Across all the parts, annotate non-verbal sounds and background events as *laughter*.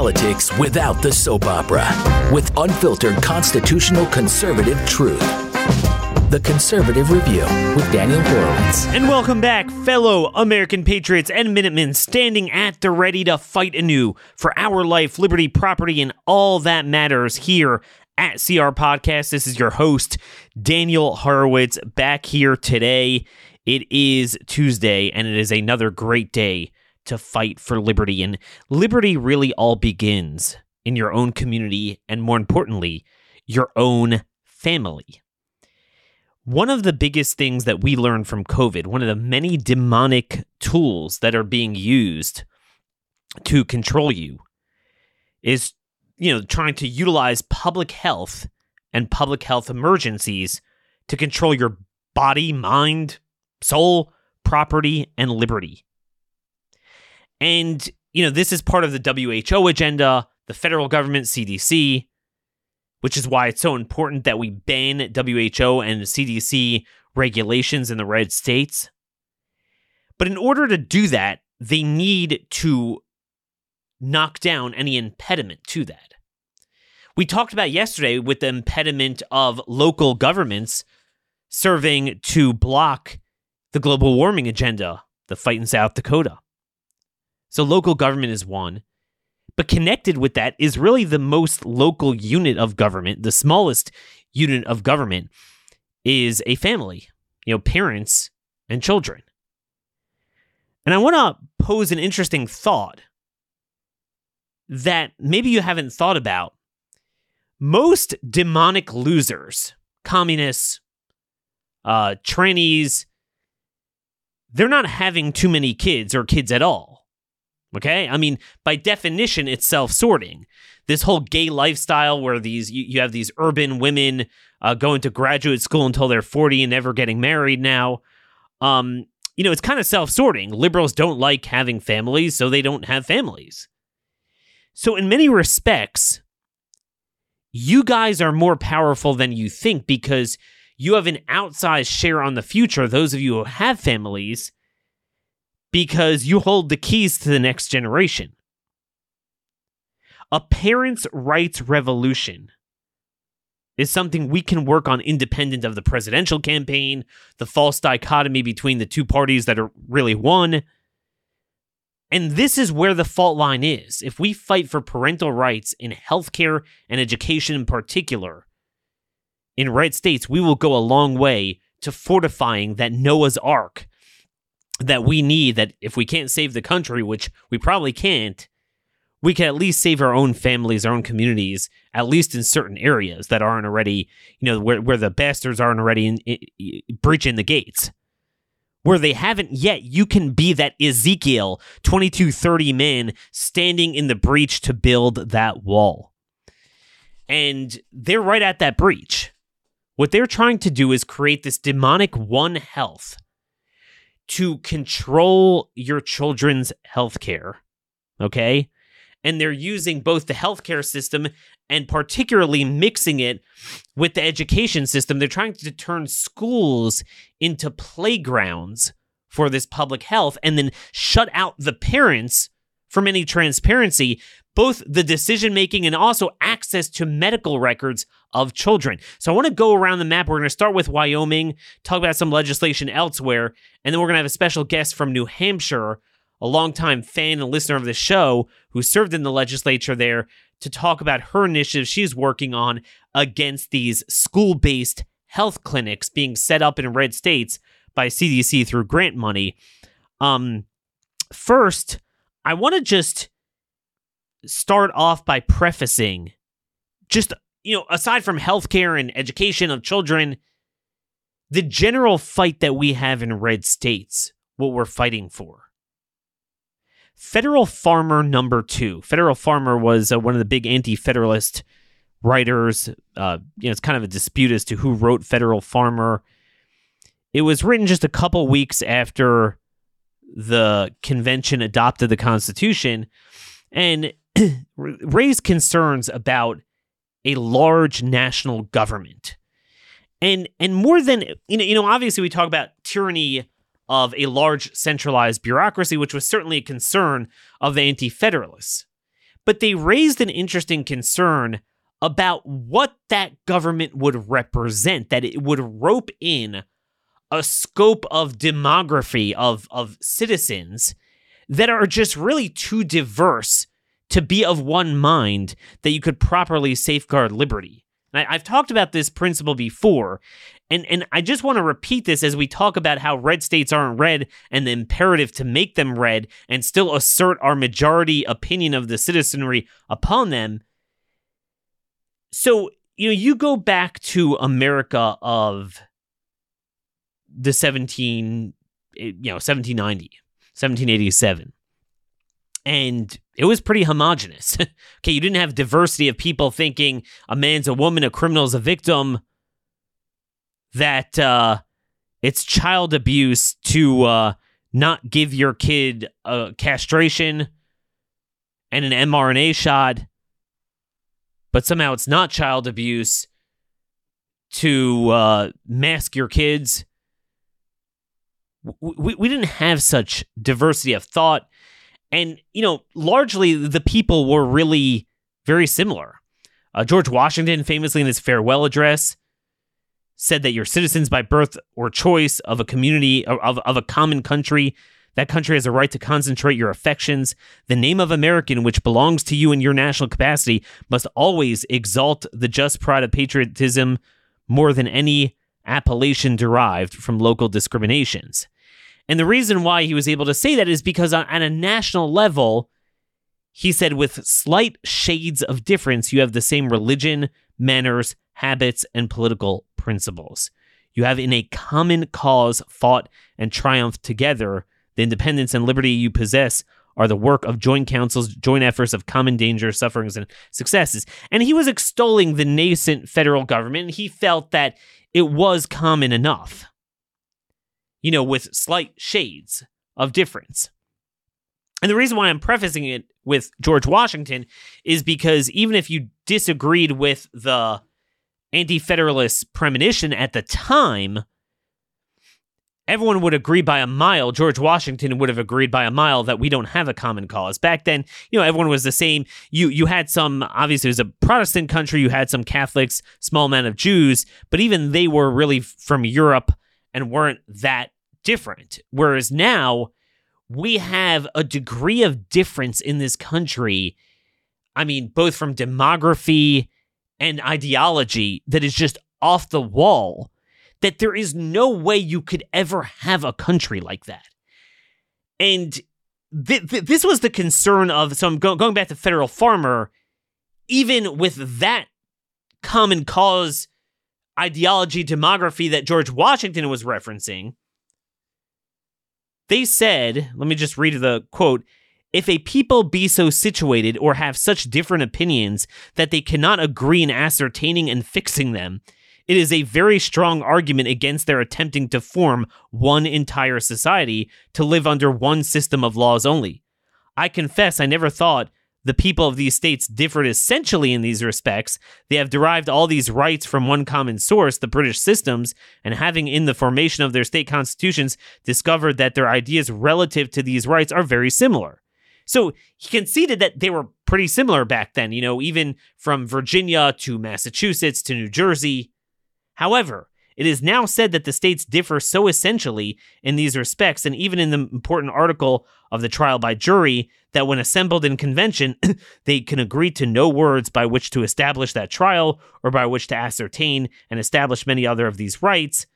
politics without the soap opera with unfiltered constitutional conservative truth. The Conservative Review with Daniel Horowitz. And welcome back, fellow American patriots and Minutemen standing at the ready to fight anew for our life, liberty, property, and all that matters here at CR Podcast. This is your host, Daniel Horowitz, back here today. It is Tuesday, and it is another great day to fight for liberty. And liberty really all begins in your own community, and more importantly, your own family. One of the biggest things that we learned from COVID, one of the many demonic tools that are being used to control you, is you know trying to utilize public health and public health emergencies to control your body, mind, soul, property, and liberty. And you know this is part of the WHO agenda, the federal government, CDC, which is why it's so important that we ban WHO and CDC regulations in the red states. But in order to do that, they need to knock down any impediment to that. We talked about yesterday with the impediment of local governments serving to block the global warming agenda, the fight in South Dakota. So local government is one. But connected with that is really the most local unit of government, the smallest unit of government is a family, you know, parents and children. And I want to pose an interesting thought that maybe you haven't thought about. Most demonic losers, communists, uh, trannies, they're not having too many kids or kids at all. Okay. I mean, by definition, it's self sorting. This whole gay lifestyle where these, you, you have these urban women uh, going to graduate school until they're 40 and never getting married now. Um, you know, it's kind of self sorting. Liberals don't like having families, so they don't have families. So, in many respects, you guys are more powerful than you think because you have an outsized share on the future. Those of you who have families, because you hold the keys to the next generation. A parents' rights revolution is something we can work on independent of the presidential campaign, the false dichotomy between the two parties that are really one. And this is where the fault line is. If we fight for parental rights in healthcare and education in particular, in red states, we will go a long way to fortifying that Noah's Ark that we need that if we can't save the country, which we probably can't, we can at least save our own families, our own communities, at least in certain areas that aren't already, you know, where, where the bastards aren't already in, in, breaching the gates. Where they haven't yet, you can be that Ezekiel 2230 man standing in the breach to build that wall. And they're right at that breach. What they're trying to do is create this demonic one health to control your children's health care. Okay? And they're using both the healthcare system and particularly mixing it with the education system. They're trying to turn schools into playgrounds for this public health and then shut out the parents from any transparency both the decision making and also access to medical records of children. So I want to go around the map. We're going to start with Wyoming, talk about some legislation elsewhere, and then we're going to have a special guest from New Hampshire, a longtime fan and listener of the show who served in the legislature there to talk about her initiative she's working on against these school based health clinics being set up in red states by CDC through grant money. Um, first, I want to just start off by prefacing just, you know, aside from healthcare and education of children, the general fight that we have in red states, what we're fighting for. Federal Farmer number two. Federal Farmer was uh, one of the big anti federalist writers. Uh, you know, it's kind of a dispute as to who wrote Federal Farmer. It was written just a couple weeks after the convention adopted the Constitution. And *clears throat* raised concerns about a large national government. And and more than you know, you know, obviously we talk about tyranny of a large centralized bureaucracy, which was certainly a concern of the anti-federalists. but they raised an interesting concern about what that government would represent, that it would rope in a scope of demography of, of citizens that are just really too diverse to be of one mind that you could properly safeguard liberty. And I, have talked about this principle before, and, and I just want to repeat this as we talk about how red states aren't red and the imperative to make them red and still assert our majority opinion of the citizenry upon them. So, you know, you go back to America of the 17, eh, you know, 1790, 1787 and it was pretty homogenous. *laughs* okay, you didn't have diversity of people thinking a man's a woman, a criminal's a victim, that uh, it's child abuse to uh, not give your kid a castration and an mRNA shot, but somehow it's not child abuse to uh, mask your kids. We, we didn't have such diversity of thought and, you know, largely the people were really very similar. Uh, George Washington, famously in his farewell address, said that you're citizens by birth or choice of a community, of, of a common country. That country has a right to concentrate your affections. The name of American, which belongs to you in your national capacity, must always exalt the just pride of patriotism more than any appellation derived from local discriminations. And the reason why he was able to say that is because on, on a national level, he said, with slight shades of difference, you have the same religion, manners, habits, and political principles. You have in a common cause fought and triumphed together. The independence and liberty you possess are the work of joint councils, joint efforts of common danger, sufferings, and successes. And he was extolling the nascent federal government. He felt that it was common enough you know, with slight shades of difference. And the reason why I'm prefacing it with George Washington is because even if you disagreed with the anti federalist premonition at the time, everyone would agree by a mile. George Washington would have agreed by a mile that we don't have a common cause. Back then, you know, everyone was the same. You you had some obviously it was a Protestant country, you had some Catholics, small amount of Jews, but even they were really from Europe and weren't that different. Whereas now we have a degree of difference in this country. I mean, both from demography and ideology that is just off the wall, that there is no way you could ever have a country like that. And th- th- this was the concern of, so I'm go- going back to Federal Farmer, even with that common cause ideology, demography that George Washington was referencing, they said, let me just read the quote if a people be so situated or have such different opinions that they cannot agree in ascertaining and fixing them, it is a very strong argument against their attempting to form one entire society to live under one system of laws only. I confess I never thought the people of these states differed essentially in these respects. They have derived all these rights from one common source, the British systems, and having in the formation of their state constitutions discovered that their ideas relative to these rights are very similar. So he conceded that they were pretty similar back then, you know, even from Virginia to Massachusetts to New Jersey. However, it is now said that the states differ so essentially in these respects, and even in the important article of the trial by jury, that when assembled in convention, *clears throat* they can agree to no words by which to establish that trial or by which to ascertain and establish many other of these rights.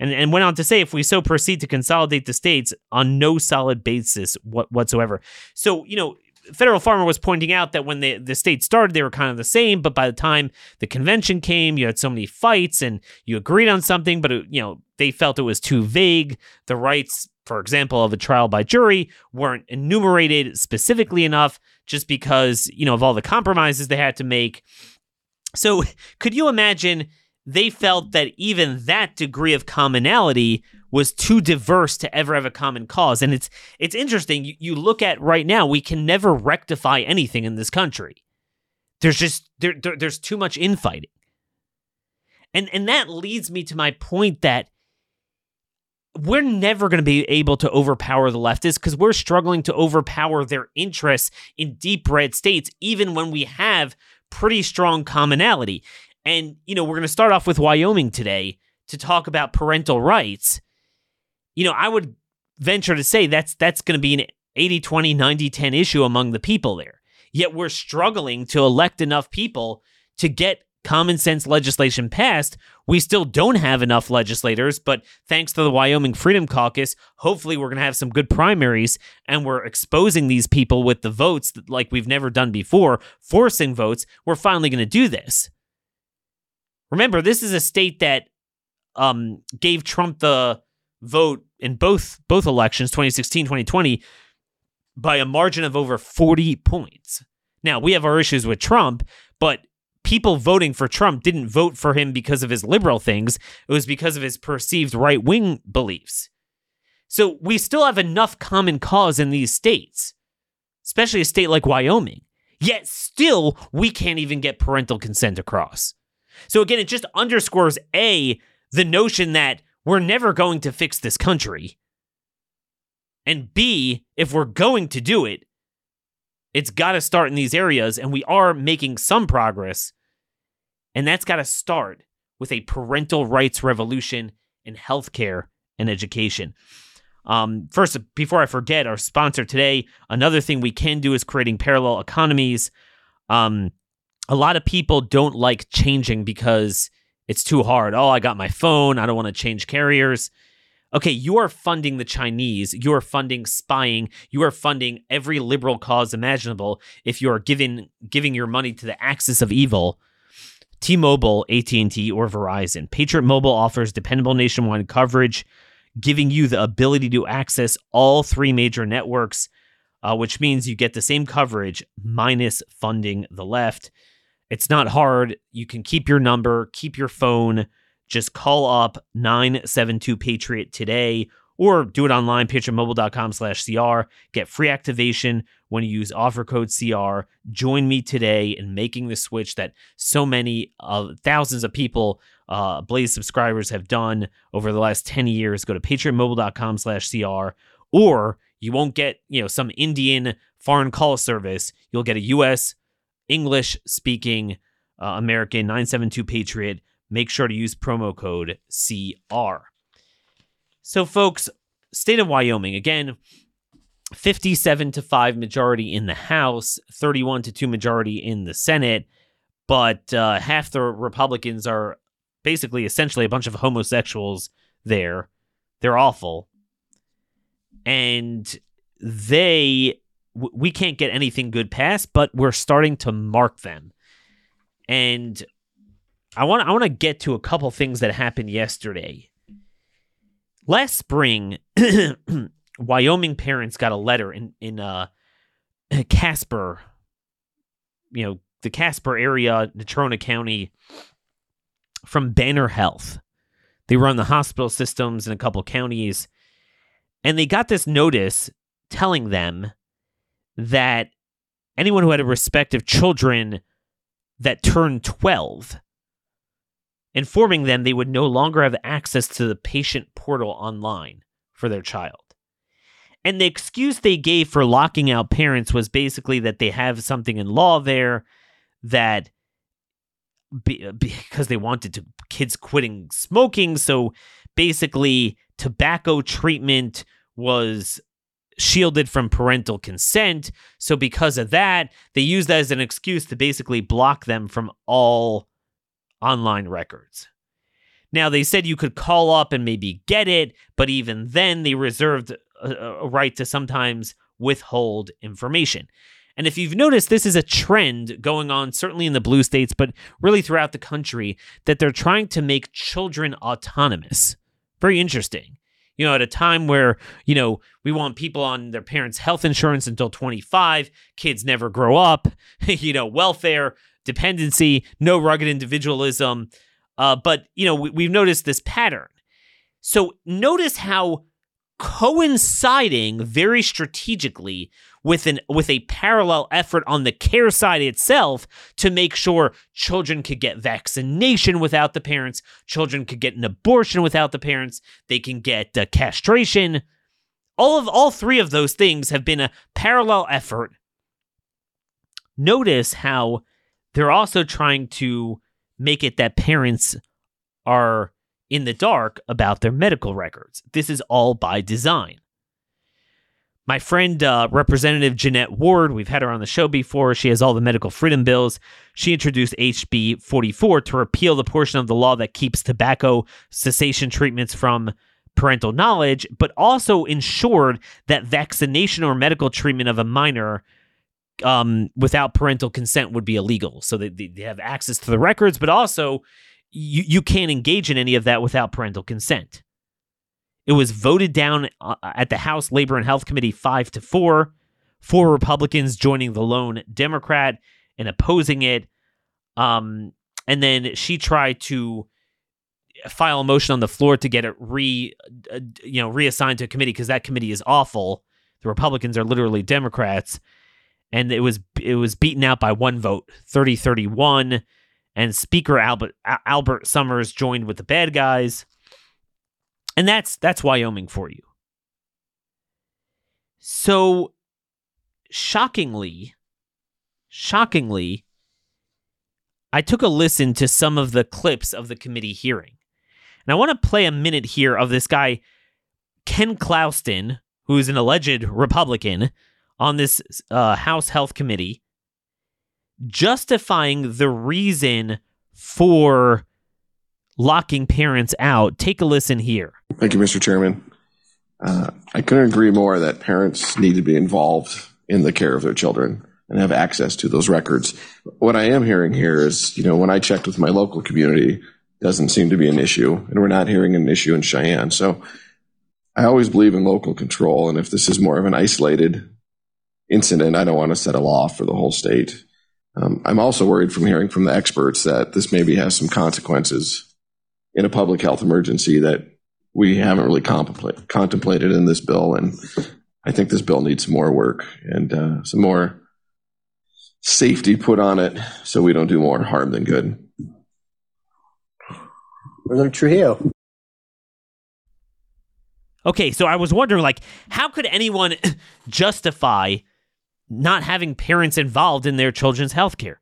And, and went on to say, if we so proceed to consolidate the states on no solid basis whatsoever. So, you know, Federal Farmer was pointing out that when the, the state started, they were kind of the same, but by the time the convention came, you had so many fights and you agreed on something, but it, you know they felt it was too vague. The rights, for example, of a trial by jury weren't enumerated specifically enough, just because you know of all the compromises they had to make. So, *laughs* could you imagine? They felt that even that degree of commonality was too diverse to ever have a common cause. And it's it's interesting. You, you look at right now, we can never rectify anything in this country. There's just there, there there's too much infighting. And and that leads me to my point that we're never going to be able to overpower the leftists because we're struggling to overpower their interests in deep red states, even when we have pretty strong commonality. And, you know, we're going to start off with Wyoming today to talk about parental rights. You know, I would venture to say that's that's going to be an 80 20 90 10 issue among the people there. Yet we're struggling to elect enough people to get common sense legislation passed. We still don't have enough legislators, but thanks to the Wyoming Freedom Caucus, hopefully we're going to have some good primaries and we're exposing these people with the votes like we've never done before, forcing votes. We're finally going to do this. Remember, this is a state that um, gave Trump the vote in both both elections 2016 2020 by a margin of over 40 points now we have our issues with trump but people voting for Trump didn't vote for him because of his liberal things, it was because of his perceived right wing beliefs. So we still have enough common cause in these states, especially a state like Wyoming. Yet still, we can't even get parental consent across. So again, it just underscores A, the notion that we're never going to fix this country. And B, if we're going to do it, it's got to start in these areas, and we are making some progress. And that's got to start with a parental rights revolution in healthcare and education. Um, first, before I forget, our sponsor today, another thing we can do is creating parallel economies. Um, a lot of people don't like changing because it's too hard. Oh, I got my phone. I don't want to change carriers. Okay, you are funding the Chinese. You are funding spying. You are funding every liberal cause imaginable. If you are giving giving your money to the axis of evil, T-Mobile, AT&T, or Verizon. Patriot Mobile offers dependable nationwide coverage, giving you the ability to access all three major networks, uh, which means you get the same coverage minus funding the left. It's not hard. You can keep your number, keep your phone. Just call up 972 Patriot today or do it online, patriotmobile.com slash CR. Get free activation when you use offer code CR. Join me today in making the switch that so many uh, thousands of people, uh, Blaze subscribers, have done over the last 10 years. Go to patriotmobile.com slash CR or you won't get, you know, some Indian foreign call service. You'll get a U.S. English speaking uh, American 972 Patriot. Make sure to use promo code CR. So, folks, state of Wyoming, again, 57 to 5 majority in the House, 31 to 2 majority in the Senate, but uh, half the Republicans are basically essentially a bunch of homosexuals there. They're awful. And they, we can't get anything good past, but we're starting to mark them. And I want I want to get to a couple things that happened yesterday Last spring, *clears throat* Wyoming parents got a letter in in uh, *clears throat* Casper, you know, the Casper area, Natrona County, from Banner Health. They run the hospital systems in a couple counties, and they got this notice telling them that anyone who had a respective children that turned 12 informing them they would no longer have access to the patient portal online for their child. And the excuse they gave for locking out parents was basically that they have something in law there that be, because they wanted to kids quitting smoking so basically tobacco treatment was shielded from parental consent so because of that they used that as an excuse to basically block them from all online records. Now, they said you could call up and maybe get it, but even then, they reserved a, a, right to sometimes withhold information. And if you've noticed, this is a trend going on, certainly in the blue states, but really throughout the country, that they're trying to make children autonomous. Very interesting. You know, at a time where, you know, we want people on their parents' health insurance until 25, kids never grow up, *laughs* you know, welfare, dependency, no rugged individualism. Uh, but, you know, we, we've noticed this pattern. So notice how coinciding very strategically with an with a parallel effort on the care side itself to make sure children could get vaccination without the parents, children could get an abortion without the parents, they can get uh, castration. All of all three of those things have been a parallel effort. Notice how they're also trying to make it that parents are in the dark about their medical records. This is all by design. My friend, uh, Representative Jeanette Ward, we've had her on the show before. She has all the medical freedom bills. She introduced HB 44 to repeal the portion of the law that keeps tobacco cessation treatments from parental knowledge, but also ensured that vaccination or medical treatment of a minor um, without parental consent would be illegal. So they, they have access to the records, but also you, you can't engage in any of that without parental consent. It was voted down uh, at the House Labor and Health Committee five to four, four Republicans joining the lone Democrat and opposing it. Um, and then she tried to file a motion on the floor to get it re, uh, you know, reassigned to a committee because that committee is awful. The Republicans are literally Democrats, and it was it was beaten out by one vote, 30-31 and Speaker Albert Albert Sommers joined with the bad guys. And that's that's Wyoming for you. So shockingly, shockingly, I took a listen to some of the clips of the committee hearing. And I want to play a minute here of this guy, Ken Clouston, who's an alleged Republican on this uh, House Health Committee, justifying the reason for locking parents out. Take a listen here. Thank you, Mr. Chairman. Uh, I couldn't agree more that parents need to be involved in the care of their children and have access to those records. What I am hearing here is, you know, when I checked with my local community, doesn't seem to be an issue, and we're not hearing an issue in Cheyenne. So I always believe in local control, and if this is more of an isolated incident, I don't want to set a law for the whole state. Um, I'm also worried from hearing from the experts that this maybe has some consequences in a public health emergency that we haven't really contemplated in this bill. And I think this bill needs some more work and uh, some more safety put on it so we don't do more harm than good. Representative Trujillo. Okay, so I was wondering, like, how could anyone *laughs* justify not having parents involved in their children's health care.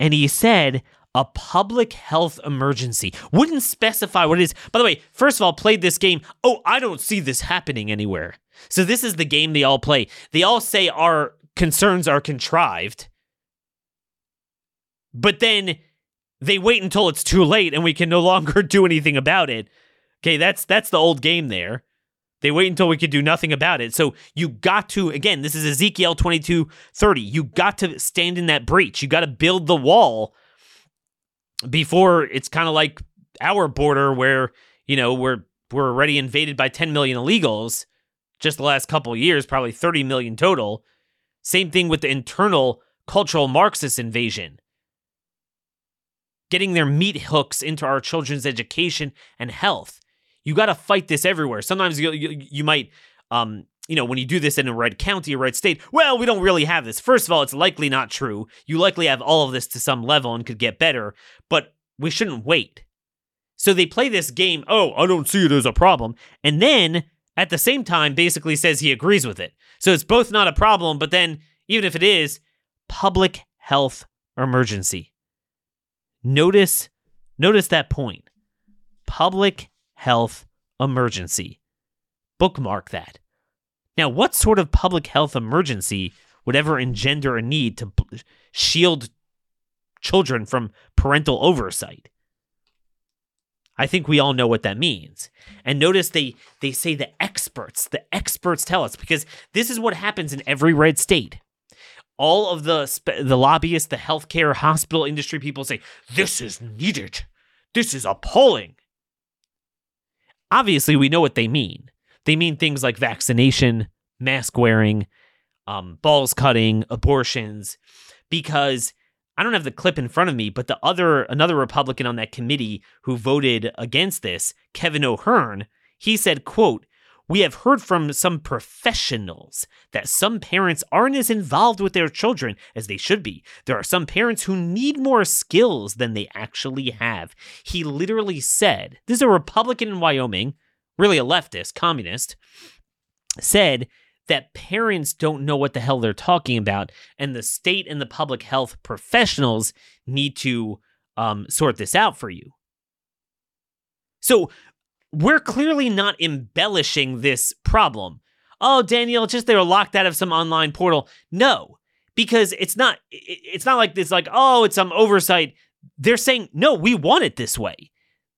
And he said a public health emergency. Wouldn't specify what it is. By the way, first of all, played this game. Oh, I don't see this happening anywhere. So this is the game they all play. They all say our concerns are contrived. But then they wait until it's too late and we can no longer *laughs* do anything about it. Okay, that's that's the old game there. They wait until we could do nothing about it. So you got to, again, this is Ezekiel 22 30. You got to stand in that breach. You got to build the wall before it's kind of like our border where, you know, we're we're already invaded by 10 million illegals just the last couple years, probably 30 million total. Same thing with the internal cultural Marxist invasion. Getting their meat hooks into our children's education and health. You got to fight this everywhere. Sometimes you, you, you might, um, you know, when you do this in a red county or red state, well, we don't really have this. First of all, it's likely not true. You likely have all of this to some level and could get better, but we shouldn't wait. So they play this game, oh, I don't see it as a problem. And then at the same time, basically says he agrees with it. So it's both not a problem, but then even if it is, public health emergency. Notice, notice that point. Public health emergency. Bookmark that. Now, what sort of public health emergency would ever engender a need to shield children from parental oversight? I think we all know what that means. And notice they they say the experts, the experts tell us because this is what happens in every red state. All of the the lobbyists, the healthcare hospital industry people say this is needed. This is appalling. Obviously, we know what they mean. They mean things like vaccination, mask wearing, um, balls cutting, abortions, because I don't have the clip in front of me, but the other another Republican on that committee who voted against this, Kevin O'Hearn, he said, quote, we have heard from some professionals that some parents aren't as involved with their children as they should be. There are some parents who need more skills than they actually have. He literally said, this is a Republican in Wyoming, really a leftist, communist, said that parents don't know what the hell they're talking about, and the state and the public health professionals need to um, sort this out for you. So we're clearly not embellishing this problem. Oh, Daniel, just they were locked out of some online portal. No, because it's not. It's not like this. Like, oh, it's some oversight. They're saying no. We want it this way.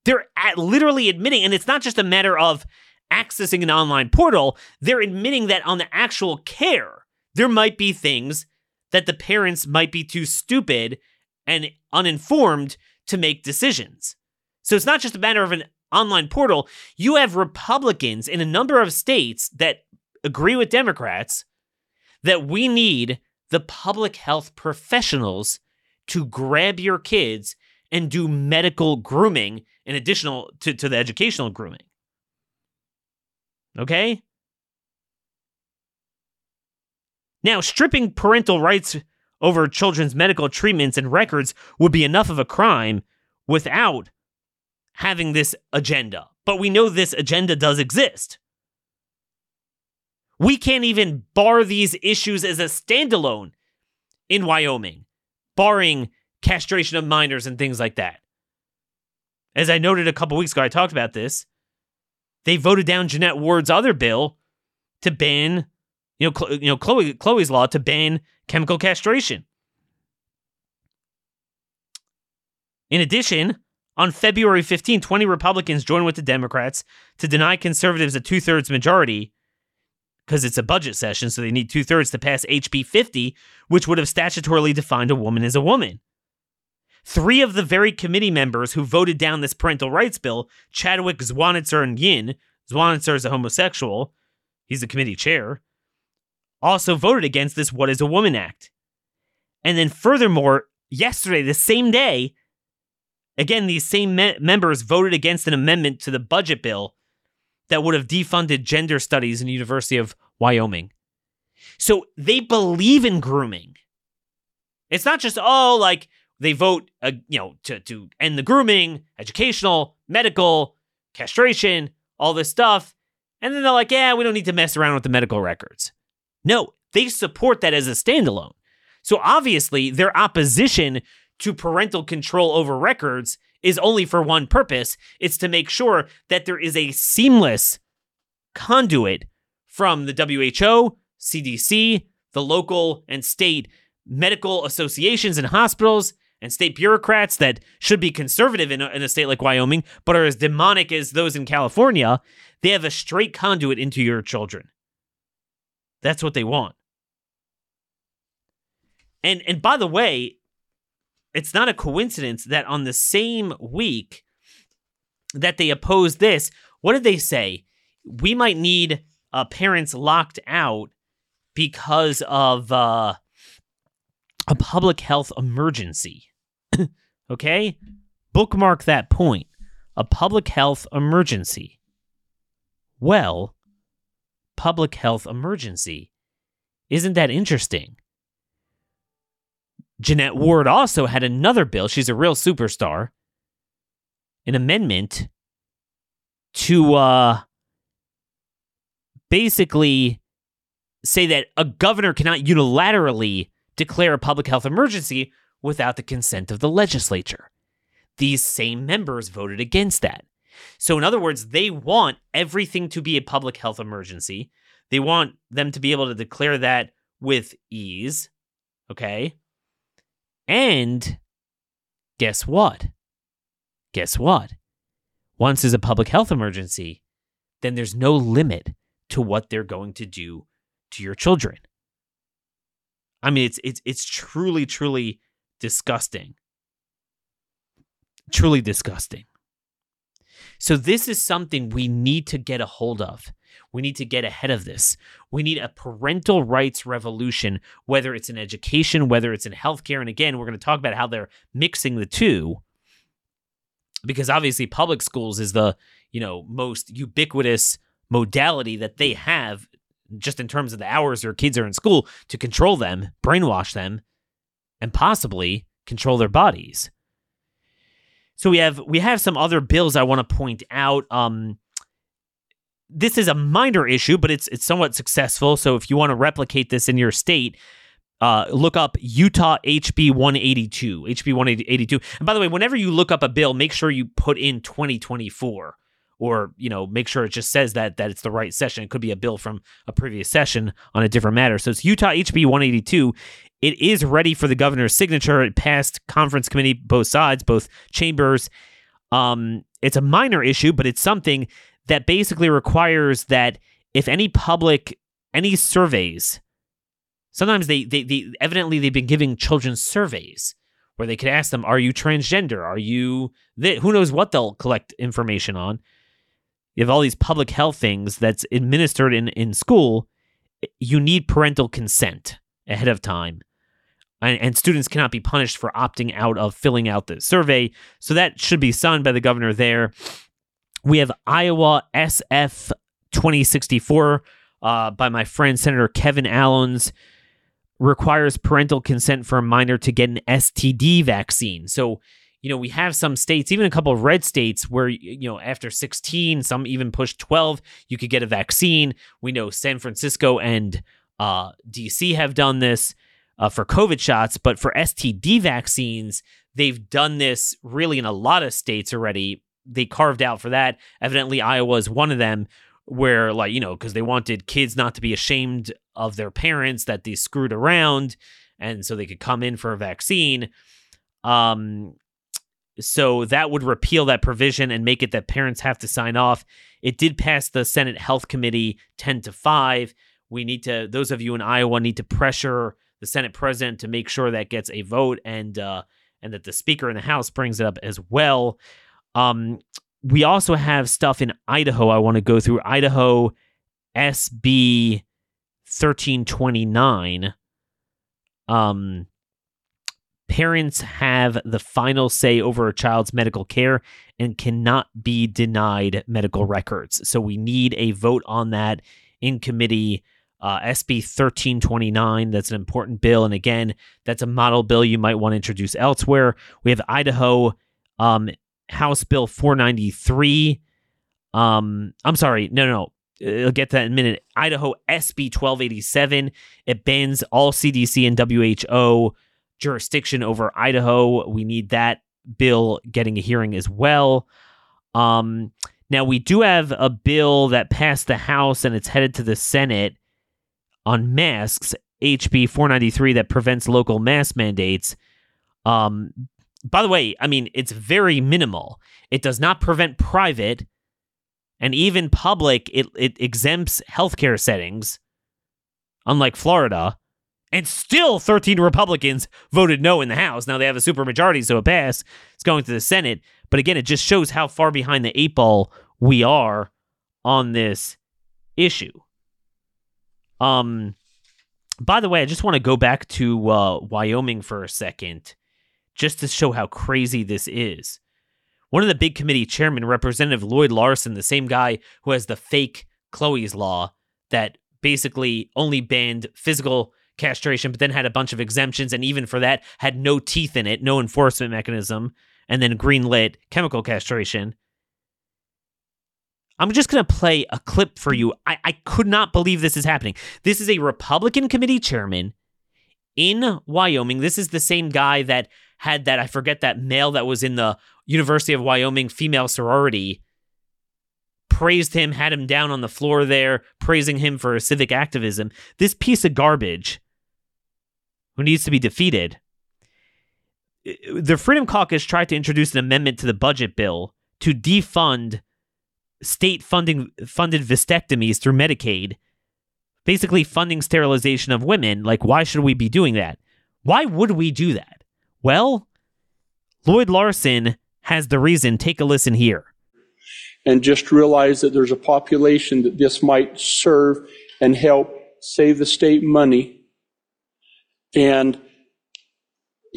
They're at literally admitting, and it's not just a matter of accessing an online portal. They're admitting that on the actual care, there might be things that the parents might be too stupid and uninformed to make decisions. So it's not just a matter of an online portal, you have Republicans in a number of states that agree with Democrats that we need the public health professionals to grab your kids and do medical grooming in additional to, to the educational grooming. Okay? Now, stripping parental rights over children's medical treatments and records would be enough of a crime without having this agenda, but we know this agenda does exist. We can't even bar these issues as a standalone in Wyoming, barring castration of minors and things like that. As I noted a couple weeks ago, I talked about this. They voted down Jeanette Ward's other bill to ban, you know, you know, Chloe, Chloe's law to ban chemical castration. In addition, on February 15, 20 Republicans joined with the Democrats to deny conservatives a two thirds majority because it's a budget session, so they need two thirds to pass HB 50, which would have statutorily defined a woman as a woman. Three of the very committee members who voted down this parental rights bill, Chadwick, Zwonitzer and Yin, Zwonitzer is a homosexual, he's the committee chair, also voted against this What is a Woman Act. And then, furthermore, yesterday, the same day, Again, these same me- members voted against an amendment to the budget bill that would have defunded gender studies in the University of Wyoming. So they believe in grooming. It's not just oh, like they vote, uh, you know, to to end the grooming, educational, medical, castration, all this stuff, and then they're like, yeah, we don't need to mess around with the medical records. No, they support that as a standalone. So obviously, their opposition to parental control over records is only for one purpose it's to make sure that there is a seamless conduit from the WHO, CDC, the local and state medical associations and hospitals and state bureaucrats that should be conservative in a, in a state like Wyoming, but are as demonic as those in California. They have a straight conduit into your children. That's what they want. And and by the way, it's not a coincidence that on the same week that they opposed this, what did they say? We might need uh, parents locked out because of uh, a public health emergency. *coughs* okay? Bookmark that point. A public health emergency. Well, public health emergency. Isn't that interesting? Jeanette Ward also had another bill. She's a real superstar. An amendment to uh, basically say that a governor cannot unilaterally declare a public health emergency without the consent of the legislature. These same members voted against that. So, in other words, they want everything to be a public health emergency. They want them to be able to declare that with ease. Okay. And guess what? Guess what? Once there's a public health emergency, then there's no limit to what they're going to do to your children. I mean, it's it's it's truly, truly disgusting. Truly disgusting. So this is something we need to get a hold of. We need to get ahead of this. We need a parental rights revolution, whether it's in education, whether it's in healthcare. And again, we're going to talk about how they're mixing the two. Because obviously public schools is the, you know, most ubiquitous modality that they have just in terms of the hours your kids are in school to control them, brainwash them, and possibly control their bodies. So we have we have some other bills I want to point out. Um, this is a minor issue, but it's it's somewhat successful. So if you want to replicate this in your state, uh, look up Utah HB 182. HB 182. And by the way, whenever you look up a bill, make sure you put in 2024 or you know make sure it just says that that it's the right session. It could be a bill from a previous session on a different matter. So it's utah hb 182 it is ready for the governor's signature. It passed conference committee both sides both chambers. Um, it's a minor issue but it's something that basically requires that if any public any surveys sometimes they, they, they evidently they've been giving children surveys where they could ask them are you transgender? Are you th-? who knows what they'll collect information on you have all these public health things that's administered in, in school, you need parental consent ahead of time. And, and, students cannot be punished for opting out of filling out the survey. So that should be signed by the governor there. We have Iowa SF 2064 uh, by my friend Senator Kevin Alons requires parental consent for a minor to get an STD vaccine. So you know, we have some states, even a couple of red states where, you know, after 16, some even push 12, you could get a vaccine. We know San Francisco and uh, DC have done this uh, for COVID shots, but for STD vaccines, they've done this really in a lot of states already. They carved out for that. Evidently, Iowa is one of them where, like, you know, because they wanted kids not to be ashamed of their parents that they screwed around. And so they could come in for a vaccine. Um, so that would repeal that provision and make it that parents have to sign off. It did pass the Senate Health Committee 10 to 5. We need to, those of you in Iowa need to pressure the Senate president to make sure that gets a vote and, uh, and that the speaker in the House brings it up as well. Um, we also have stuff in Idaho I want to go through. Idaho SB 1329. Um, Parents have the final say over a child's medical care and cannot be denied medical records. So we need a vote on that in committee. Uh, SB 1329, that's an important bill. And again, that's a model bill you might want to introduce elsewhere. We have Idaho um, House Bill 493. Um, I'm sorry, no, no. I'll get to that in a minute. Idaho SB 1287. It bans all CDC and WHO jurisdiction over Idaho. We need that bill getting a hearing as well. Um, now, we do have a bill that passed the House and it's headed to the Senate on masks, HB 493, that prevents local mask mandates. Um, by the way, I mean, it's very minimal. It does not prevent private and even public, it, it exempts healthcare settings, unlike Florida. And still 13 Republicans voted no in the House. Now they have a supermajority, so it passed. It's going to the Senate. But again, it just shows how far behind the eight ball we are on this issue. Um, by the way, I just want to go back to uh, Wyoming for a second, just to show how crazy this is. One of the big committee chairman, Representative Lloyd Larsen, the same guy who has the fake Chloe's law that basically only banned physical castration, but then had a bunch of exemptions, and even for that, had no teeth in it, no enforcement mechanism, and then greenlit chemical castration. I'm just going to play a clip for you. I, I could not believe this is happening. This is a Republican committee chairman in Wyoming. This is the same guy that had that, I forget that male that was in the University of Wyoming female sorority praised him, had him down on the floor there, praising him for civic activism. This piece of garbage who needs to be defeated. The Freedom Caucus tried to introduce an amendment to the budget bill to defund state funding funded vasectomies through Medicaid, basically funding sterilization of women. Like, why should we be doing that? Why would we do that? Well, Lloyd Larsen has the reason. Take a listen here. And just realize that there's a population that this might serve and help save the state money and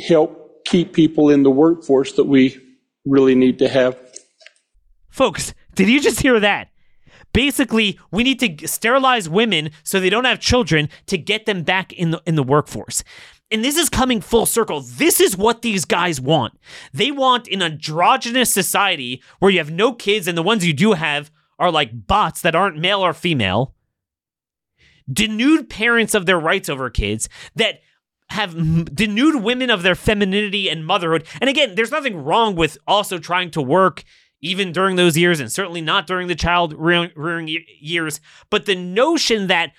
help keep people in the workforce that we really need to have. Folks, did you just hear that? Basically, we need to sterilize women so they don't have children to get them back in the in the workforce. And this is coming full circle. This is what these guys want. They want an androgynous society where you have no kids and the ones you do have are like bots that aren't male or female. Denude parents of their rights over kids that have denude women of their femininity and motherhood. And again, there's nothing wrong with also trying to work even during those years and certainly not during the child rearing years. But the notion that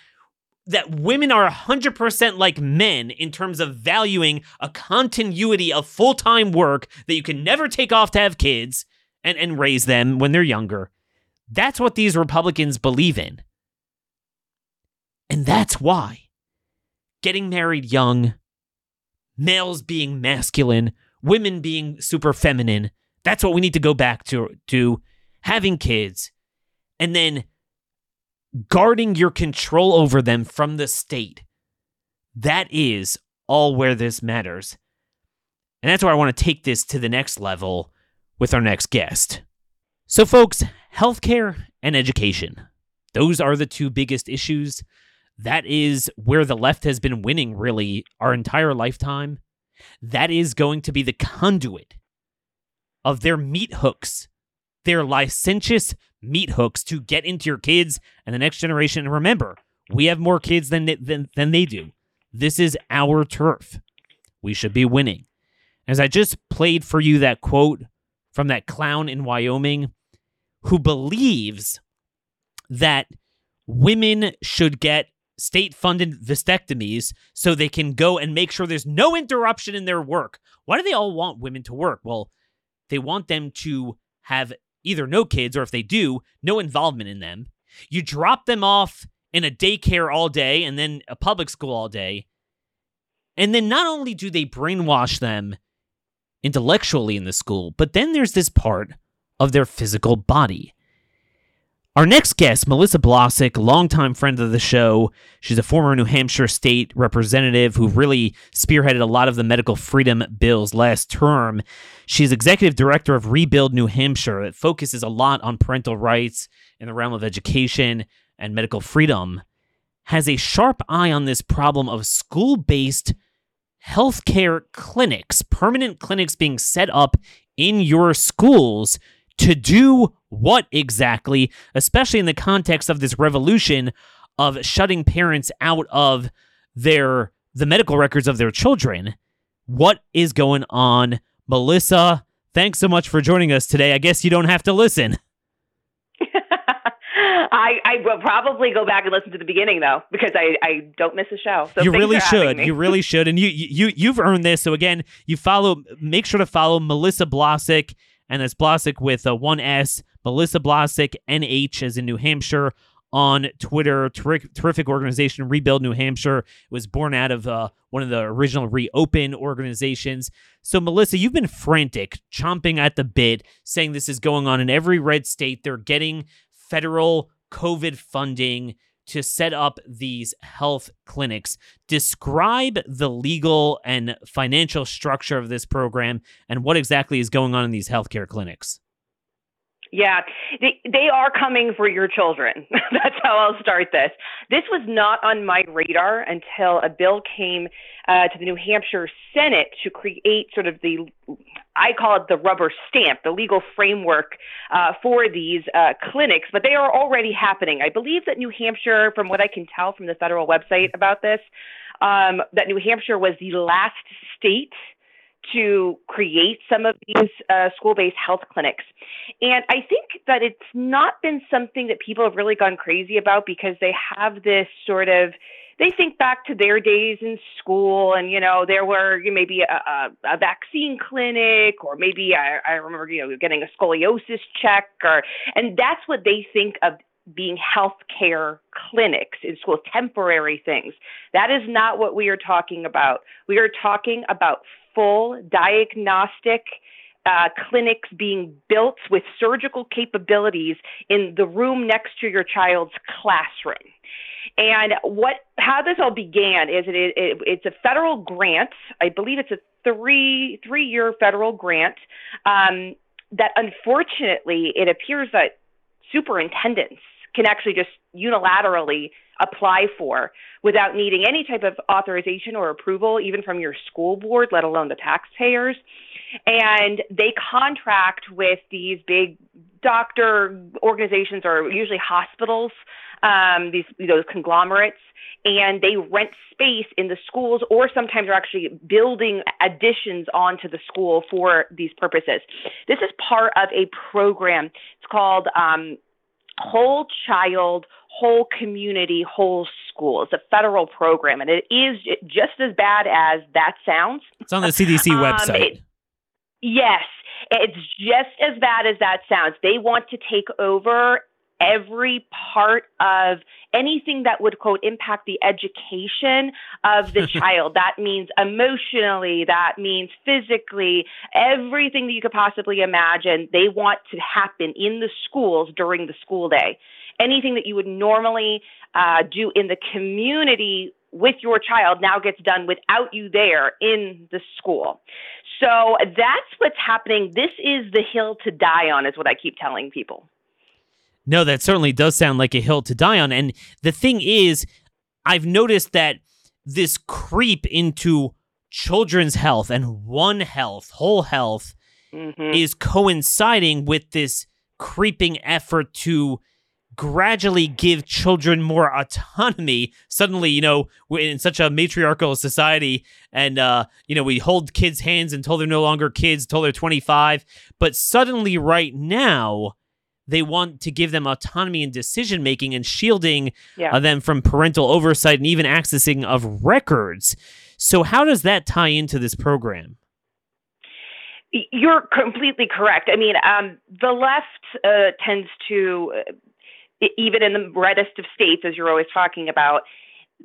that women are 100% like men in terms of valuing a continuity of full-time work that you can never take off to have kids and, and raise them when they're younger. That's what these Republicans believe in. And that's why getting married young, males being masculine, women being super feminine, that's what we need to go back to to having kids and then guarding your control over them from the state. That is all where this matters. And that's where I want to take this to the next level with our next guest. So, folks, healthcare and education. Those are the two biggest issues. That is where the left has been winning, really, our entire lifetime. That is going to be the conduit of their meat hooks, their licentious meat hooks to get into your kids and the next generation. And remember, we have more kids than, than, than they do. This is our turf. We should be winning. As I just played for you that quote from that clown in Wyoming who believes that women should get state funded vasectomies so they can go and make sure there's no interruption in their work. Why do they all want women to work? Well, they want them to have either no kids or if they do, no involvement in them. You drop them off in a daycare all day and then a public school all day. And then not only do they brainwash them intellectually in the school, but then there's this part of their physical body. Our next guest, Melissa Blasek, longtime friend of the show. She's a former New Hampshire state representative who really spearheaded a lot of the medical freedom bills last term. She's executive director of Rebuild New Hampshire. that focuses a lot on parental rights in the realm of education and medical freedom. Has a sharp eye on this problem of school based healthcare clinics, permanent clinics being set up in your schools to do what exactly, especially in the context of this revolution of shutting parents out of their the medical records of their children. What is going on? Melissa, thanks so much for joining us today. I guess you don't have to listen. *laughs* *laughs* I, I will probably go back and listen to the beginning though, because I, I don't miss a show. So you really should. You really *laughs* should. And you you you've earned this. So again, you follow. Make sure to follow Melissa Blasek and that's Blasek with a one S. Melissa Blasek, NH, as in New Hampshire, on Twitter. Ter- terrific organization, Rebuild New Hampshire. It was born out of uh, one of the original Reopen organizations. So, Melissa, you've been frantic, chomping at the bit, saying this is going on in every red state. They're getting federal COVID funding to set up these health clinics. Describe the legal and financial structure of this program and what exactly is going on in these healthcare clinics. Yeah, they, they are coming for your children. *laughs* That's how I'll start this. This was not on my radar until a bill came uh, to the New Hampshire Senate to create sort of the, I call it the rubber stamp, the legal framework uh, for these uh, clinics, but they are already happening. I believe that New Hampshire, from what I can tell from the federal website about this, um, that New Hampshire was the last state to create some of these uh, school based health clinics. And I think that it's not been something that people have really gone crazy about because they have this sort of they think back to their days in school and you know there were maybe a, a, a vaccine clinic or maybe I, I remember you know getting a scoliosis check or and that's what they think of being healthcare clinics in schools, temporary things. That is not what we are talking about. We are talking about full diagnostic uh, clinics being built with surgical capabilities in the room next to your child's classroom. And what how this all began is it, it, it's a federal grant. I believe it's a three three year federal grant. Um, that unfortunately, it appears that superintendents can actually just unilaterally apply for without needing any type of authorization or approval, even from your school board, let alone the taxpayers. And they contract with these big doctor organizations or usually hospitals, um, these those conglomerates, and they rent space in the schools or sometimes are actually building additions onto the school for these purposes. This is part of a program. It's called um, Whole Child whole community, whole school. It's a federal program, and it is just as bad as that sounds. It's on the CDC um, website. It, yes, it's just as bad as that sounds. They want to take over every part of anything that would quote impact the education of the *laughs* child that means emotionally that means physically everything that you could possibly imagine they want to happen in the schools during the school day anything that you would normally uh, do in the community with your child now gets done without you there in the school. So that's what's happening. This is the hill to die on, is what I keep telling people. No, that certainly does sound like a hill to die on. And the thing is, I've noticed that this creep into children's health and one health, whole health, mm-hmm. is coinciding with this creeping effort to gradually give children more autonomy. Suddenly, you know, we're in such a matriarchal society, and uh, you know, we hold kids' hands until they're no longer kids, until they're 25. But suddenly, right now, they want to give them autonomy in decision making and shielding yeah. uh, them from parental oversight and even accessing of records. So, how does that tie into this program? You're completely correct. I mean, um, the left uh, tends to uh, even in the reddest of states, as you're always talking about,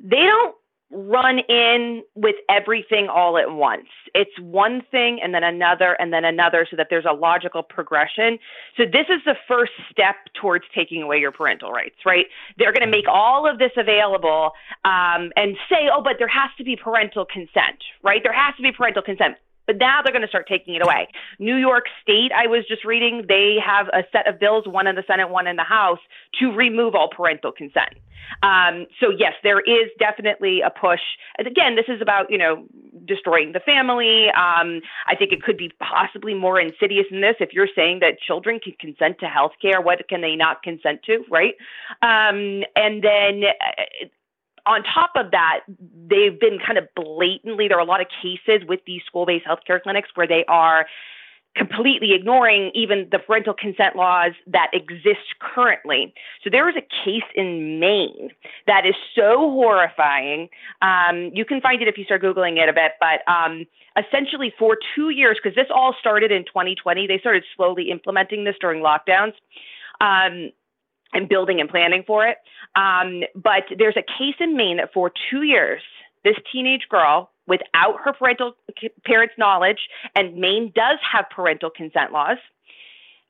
they don't run in with everything all at once. It's one thing and then another and then another so that there's a logical progression. So this is the first step towards taking away your parental rights, right? They're going to make all of this available um, and say, oh, but there has to be parental consent, right? There has to be parental consent. But now they're going to start taking it away. New York State, I was just reading, they have a set of bills, one in the Senate, one in the House, to remove all parental consent. Um, so yes, there is definitely a push. Again, this is about you know destroying the family. Um, I think it could be possibly more insidious than this. If you're saying that children can consent to health care, what can they not consent to, right? Um, and then uh, on top of that, they've been kind of blatantly, there are a lot of cases with these school based healthcare clinics where they are completely ignoring even the parental consent laws that exist currently. So there is a case in Maine that is so horrifying. Um, you can find it if you start Googling it a bit, but um, essentially for two years, because this all started in 2020, they started slowly implementing this during lockdowns. Um, and building and planning for it. Um, but there's a case in Maine that for two years, this teenage girl, without her parental parents' knowledge, and Maine does have parental consent laws,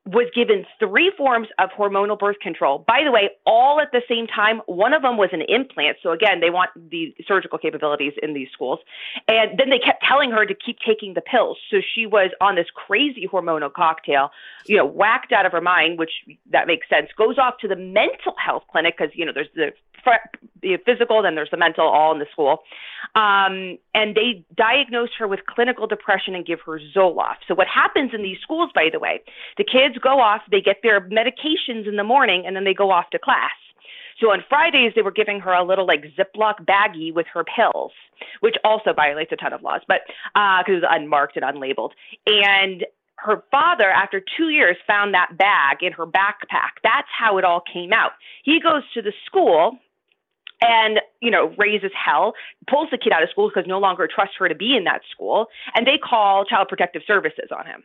was given three forms of hormonal birth control. By the way, all at the same time. One of them was an implant. So again, they want the surgical capabilities in these schools. And then they kept telling her to keep taking the pills. So she was on this crazy hormonal cocktail, you know, whacked out of her mind, which that makes sense. Goes off to the mental health clinic because, you know, there's the the physical, then there's the mental, all in the school. Um, and they diagnose her with clinical depression and give her Zoloft. So what happens in these schools, by the way, the kids go off, they get their medications in the morning, and then they go off to class. So on Fridays, they were giving her a little like Ziploc baggie with her pills, which also violates a ton of laws, but because uh, it was unmarked and unlabeled. And her father, after two years, found that bag in her backpack. That's how it all came out. He goes to the school and you know raises hell pulls the kid out of school because no longer trusts her to be in that school and they call child protective services on him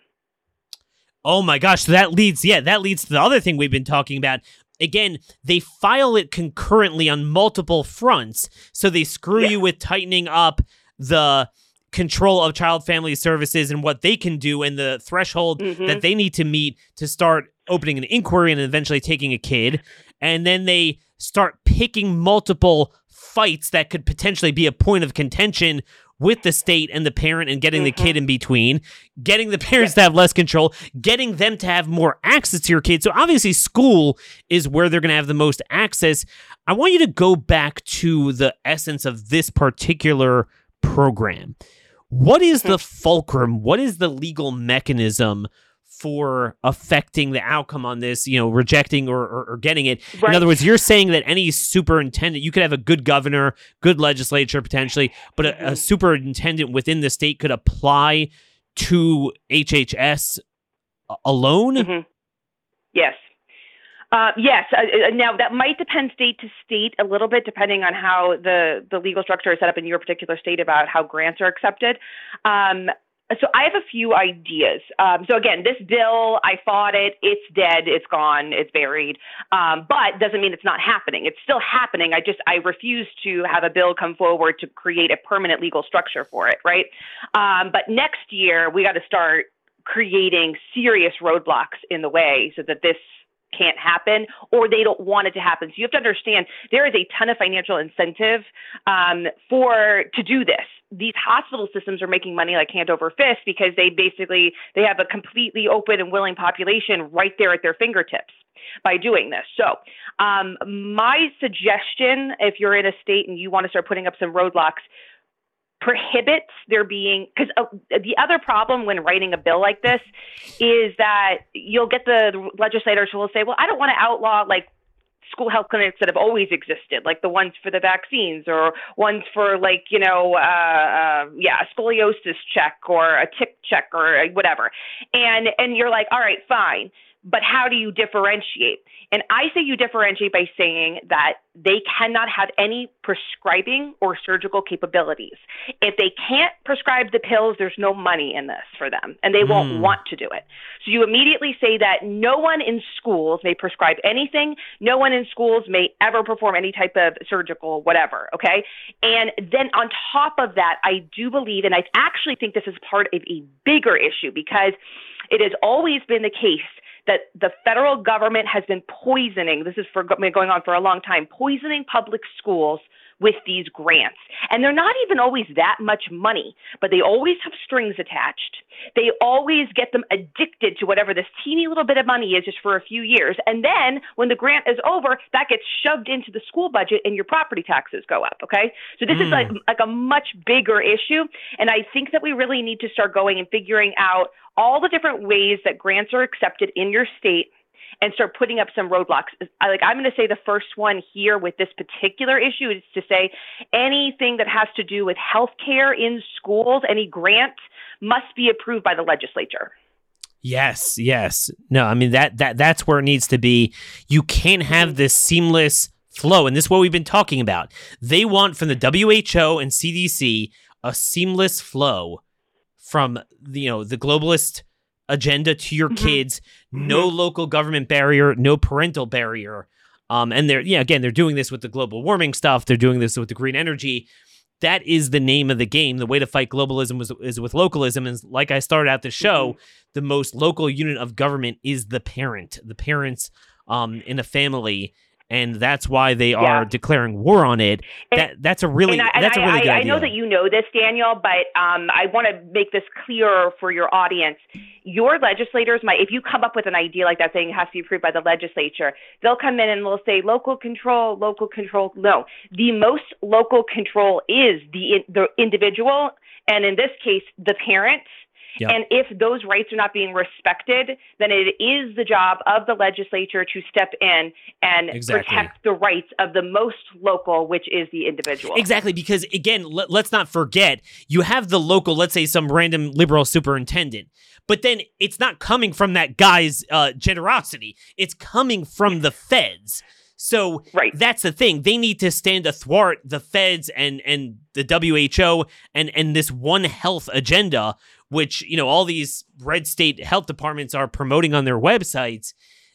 oh my gosh so that leads yeah that leads to the other thing we've been talking about again they file it concurrently on multiple fronts so they screw yeah. you with tightening up the control of child family services and what they can do and the threshold mm-hmm. that they need to meet to start opening an inquiry and eventually taking a kid and then they start picking multiple fights that could potentially be a point of contention with the state and the parent and getting the kid mm-hmm. in between, getting the parents to have less control, getting them to have more access to your kid. So obviously, school is where they're going to have the most access. I want you to go back to the essence of this particular program. What is the mm-hmm. fulcrum? What is the legal mechanism for affecting the outcome on this, you know, rejecting or, or, or getting it. Right. In other words, you're saying that any superintendent, you could have a good governor, good legislature potentially, but a, a superintendent within the state could apply to HHS alone. Mhm. Yes. Uh, yes. Uh, uh, now that might depend state to state a little bit, depending on how the the legal structure is set up in your particular state about how grants are accepted. Um, so I have a few ideas. Um, so again, this bill, I fought it. It's dead. It's gone. It's buried. Um, but doesn't mean it's not happening. It's still happening. I just I refuse to have a bill come forward to create a permanent legal structure for it. Right. Um, but next year we got to start creating serious roadblocks in the way so that this can't happen or they don't want it to happen. So you have to understand there is a ton of financial incentive um, for to do this. These hospital systems are making money like hand over fist because they basically they have a completely open and willing population right there at their fingertips by doing this. So um, my suggestion, if you're in a state and you want to start putting up some roadblocks, prohibits there being because uh, the other problem when writing a bill like this is that you'll get the legislators who will say, "Well, I don't want to outlaw like school health clinics that have always existed, like the ones for the vaccines or ones for like you know, uh, uh, yeah, a scoliosis check or a tick check or whatever," and and you're like, "All right, fine." But how do you differentiate? And I say you differentiate by saying that they cannot have any prescribing or surgical capabilities. If they can't prescribe the pills, there's no money in this for them, and they won't Hmm. want to do it. So you immediately say that no one in schools may prescribe anything, no one in schools may ever perform any type of surgical whatever, okay? And then on top of that, I do believe, and I actually think this is part of a bigger issue because it has always been the case that the federal government has been poisoning, this is for, going on for a long time, poisoning public schools with these grants. And they're not even always that much money, but they always have strings attached. They always get them addicted to whatever this teeny little bit of money is just for a few years. And then when the grant is over, that gets shoved into the school budget and your property taxes go up. Okay. So this is Mm. like, like a much bigger issue. And I think that we really need to start going and figuring out all the different ways that grants are accepted in your state and start putting up some roadblocks. I, like I'm going to say the first one here with this particular issue is to say anything that has to do with healthcare in schools, any grant must be approved by the legislature. Yes, yes. No, I mean that that that's where it needs to be. You can't have this seamless flow, and this is what we've been talking about. They want from the WHO and CDC a seamless flow from you know the globalist agenda to your Mhm. kids. No local government barrier, no parental barrier. Um, and they're yeah again they're doing this with the global warming stuff. They're doing this with the green energy. That is the name of the game. The way to fight globalism was, is with localism. And like I started out the show, the most local unit of government is the parent, the parents um, in a family, and that's why they are Yeah. declaring war on it. And- that that's a really I, that's a really I, good I, idea. I know that you know this, Daniel, but um, I want to make this clear for your audience. Your legislators might, if you come up with an idea like that saying it has to be approved by the legislature, they'll come in and they'll say local control, local control. No, the most local control is the the individual, and in this case, the parents. And if those rights are not being respected, then it is the job of the legislature to step in and Exactly. protect the rights of the most local, which is the individual. Exactly, because again, let, let's not forget you have the local, let's say some random liberal superintendent, but then it's not coming from that guy's uh, generosity. It's coming from the feds. So Right. that's the thing. They need to stand athwart the feds and and the WHO and and this one health agenda, which you know all these red state health departments are promoting on their websites.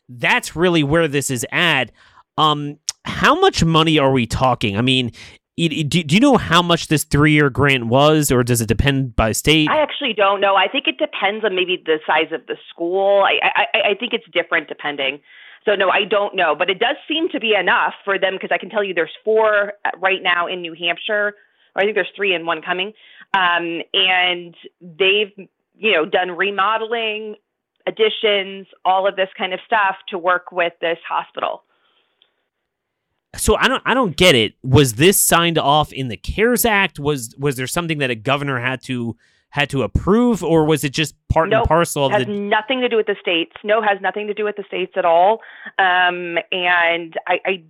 That's really where this is at. Um, how much money are we talking? I mean, do, do you know how much this three year grant was, or does it depend by state? I actually don't know. I think it depends on maybe the size of the school. I, I, I think it's different depending. So no, I don't know, but it does seem to be enough for them because I can tell you there's four uh, right now in New Hampshire, or I think there's three and one coming. Um, and they've, you know, done remodeling, additions, all of this kind of stuff to work with this hospital. So I don't I don't get it. Was this signed off in the CARES Act? Was was there something that a governor had to had to approve, or was it just part nope. and parcel of has the? nothing to do with the states. No, has nothing to do with the states at all. Um, and I, I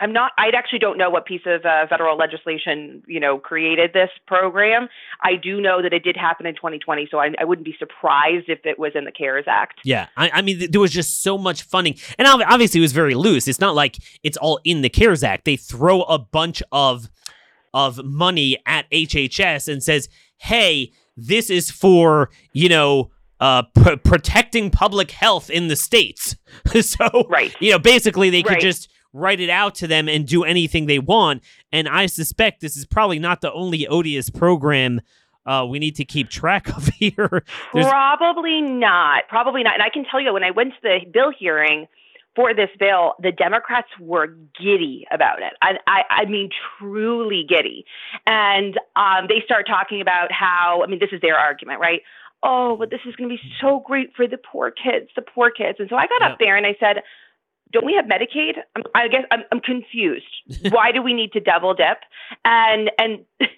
I'm not. I actually don't know what piece of uh, federal legislation you know created this program. I do know that it did happen in 2020, so I, I wouldn't be surprised if it was in the CARES Act. Yeah, I, I, mean, there was just so much funding, and obviously it was very loose. It's not like it's all in the CARES Act. They throw a bunch of of money at HHS and says, "Hey, this is for you know." Uh, pr- protecting public health in the states. *laughs* so, right. you know, basically they could right. just write it out to them and do anything they want. And I suspect this is probably not the only odious program uh, we need to keep track *laughs* of here. Probably not. Probably not. And I can tell you, when I went to the bill hearing for this bill, the Democrats were giddy about it. I, I, I mean, truly giddy. And um, they start talking about how, I mean, this is their argument, right? Oh, but this is going to be so great for the poor kids, the poor kids. And so I got Yeah. up there and I said, don't we have Medicaid? I'm, I guess I'm, I'm confused. *laughs* Why do we need to double dip? And and *laughs*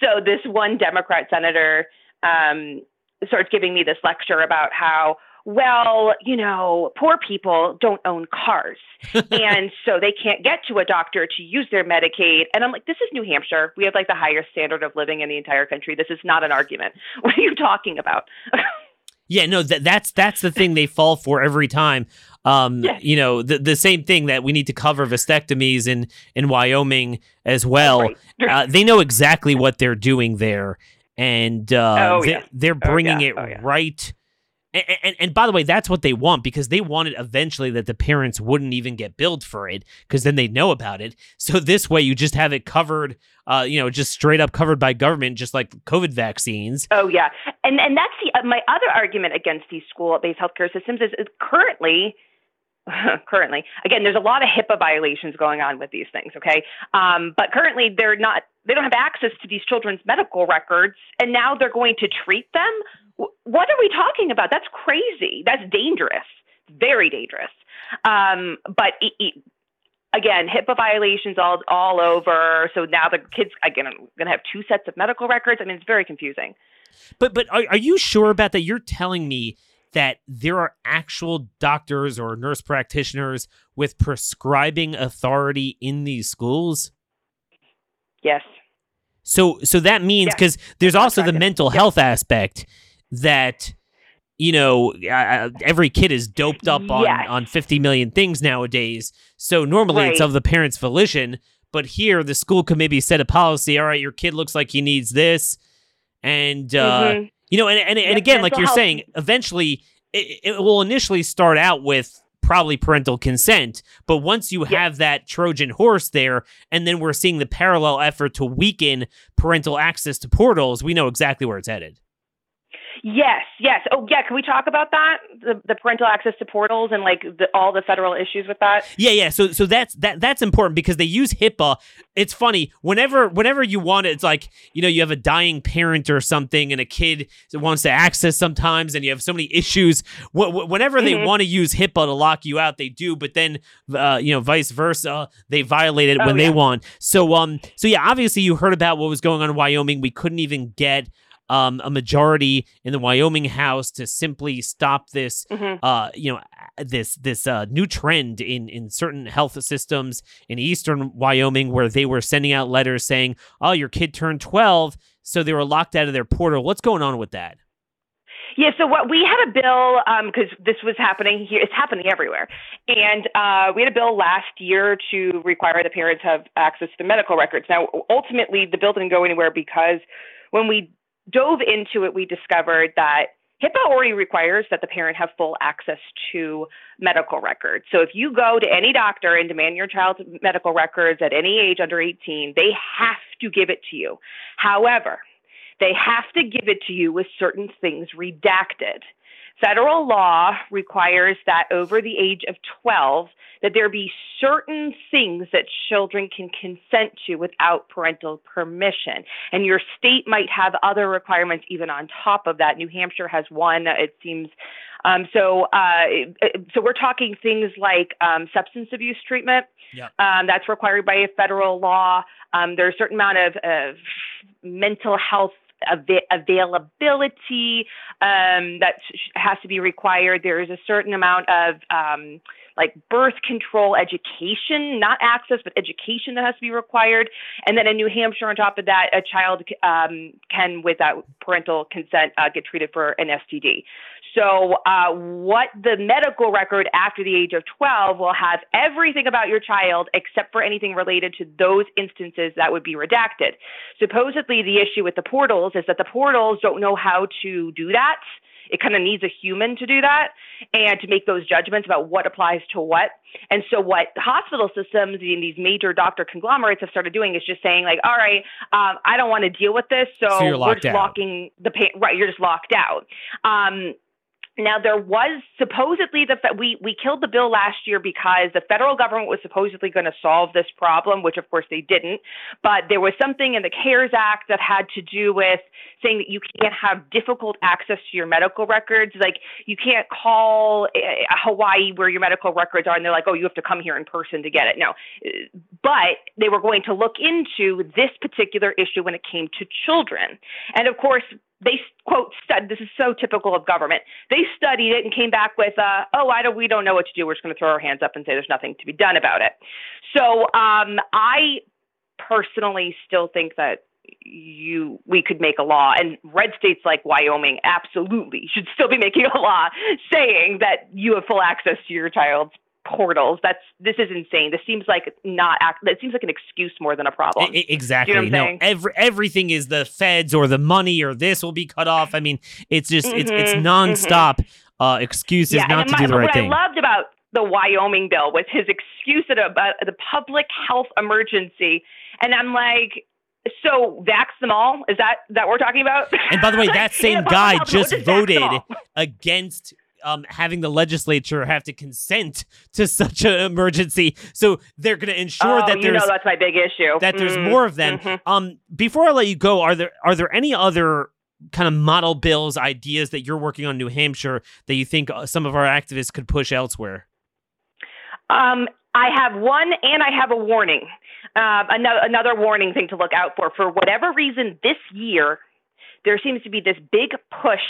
so this one Democrat senator um, starts giving me this lecture about how well, you know, poor people don't own cars, *laughs* and so they can't get to a doctor to use their Medicaid. And I'm like, this is New Hampshire. We have like the highest standard of living in the entire country. This is not an argument. What are you talking about? Yeah, no, that that's that's the thing they fall for every time. Um, you know, the the same thing that we need to cover vasectomies in in Wyoming as well. Right. Uh, they know exactly what they're doing there, and uh, Oh, they, yeah. they're bringing yeah. it Oh, right. And, and, by the way, that's what they want because they wanted eventually that the parents wouldn't even get billed for it because then they know about it. So this way, you just have it covered, uh, you know, just straight up covered by government, just like COVID vaccines. Oh yeah, and and that's the uh, my other argument against these school-based healthcare systems is, is currently. *laughs* currently, again, there's a lot of HIPAA violations going on with these things. Okay, um, but currently they're not. They don't have access to these children's medical records, and now they're going to treat them. What are we talking about? That's crazy. That's dangerous. Very dangerous. Um, but e- e- again, HIPAA violations all all over. So now the kids again are going to have two sets of medical records. I mean, it's very confusing. But but are, are you sure about that? You're telling me that there are actual doctors or nurse practitioners with prescribing authority in these schools? Yes. So so that means Yeah. because there's also the mental health aspect that you know uh, every kid is doped up on Yes. on 50 million things nowadays. So normally it's of the parents' volition, but here the school could maybe set a policy. All right, your kid looks like he needs this, and uh, Mhm. you know, and and, and again, like you're saying, eventually it, it will initially start out with probably parental consent, but once you have that Trojan horse there, and then we're seeing the parallel effort to weaken parental access to portals, we know exactly where it's headed. Yes, yes. Oh, yeah. Can we talk about that? The, the parental access to portals and like the, all the federal issues with that. Yeah, yeah. So so that's that that's important because they use HIPAA. It's funny whenever whenever you want it, it's like you know you have a dying parent or something, and a kid wants to access sometimes, and you have so many issues. Wh- wh- Whenever they Mhm. want to use HIPAA to lock you out, they do. But then uh, you know vice versa, they violate it Oh, when they want. So um so yeah, obviously you heard about what was going on in Wyoming. We couldn't even get. Um, a majority in the Wyoming House to simply stop this hmm uh, you know, this this uh, new trend in in certain health systems in eastern Wyoming where they were sending out letters saying, "Oh, your kid turned 12, so they were locked out of their portal." What's going on with that? Yeah. So what we had a bill because this was happening here. It's happening everywhere, and uh, we had a bill last year to require the parents have access to medical records. Now, ultimately, the bill didn't go anywhere because when we dove into it, we discovered that HIPAA already requires that the parent have full access to medical records. So if you go to any doctor and demand your child's medical records at any age under 18, they have to give it to you. However, they have to give it to you with certain things redacted. Federal law requires that over the age of 12 that there be certain things that children can consent to without parental permission. And your state might have other requirements even on top of that. New hampshire has one it seems. Um, so uh, so we're talking things like um, substance abuse treatment. Yep. um, that's required by a federal law. Um, there's a certain amount of, of mental health ava- availability um, that sh- has to be required. There is a certain amount of um, like birth control education, not access, but education that has to be required. And then in New Hampshire, on top of that, a child um, can, without parental consent, uh, get treated for an STD. So, uh, what the medical record after the age of 12 will have everything about your child except for anything related to those instances that would be redacted. Supposedly, the issue with the portals is that the portals don't know how to do that. It kind of needs a human to do that and to make those judgments about what applies to what. And so, what hospital systems and these major doctor conglomerates have started doing is just saying, like, all right, um, I don't want to deal with this, so, So you're we're just out. locking the pa- right. You're just locked out. Um, now there was supposedly the we we killed the bill last year because the federal government was supposedly going to solve this problem, which of course they didn't. But there was something in the CARES Act that had to do with saying that you can't have difficult access to your medical records. Like you can't call uh, Hawaii where your medical records are, and they're like, oh, you have to come here in person to get it. No, but they were going to look into this particular issue when it came to children, and of course they quote stud, this is so typical of government. They studied it and came back with uh, oh i don't we don't know what to do. We're just going to throw our hands up and say there's nothing to be done about it. So um, i personally still think that you we could make a law and red states like wyoming absolutely should still be making a law saying that you have full access to your child's portals that's this is insane this seems like not act it seems like an excuse more than a problem e- exactly. what I'm no, saying? every everything is the feds or the money or this will be cut off. I mean, it's just it's it's Mhm, nonstop uh, excuses yeah, not to my, do the right what thing. What I loved about the Wyoming bill was his excuse about the public health emergency, and I'm like, so vax them all? Is that that we're talking about? And by the way, *laughs* that same guy *laughs* just emergency, vax them voted against um, having the legislature have to consent to such an emergency. So they're going to ensure oh, that you there's know that's my big issue. that there's Mm, more of them. mhm. Um, before I let you go, are there are there any other kind of model bills, ideas that you're working on in New Hampshire that you think uh, some of our activists could push elsewhere? Um, I have one, and I have a warning. Um, another another warning thing to look out for. For whatever reason, this year there seems to be this big push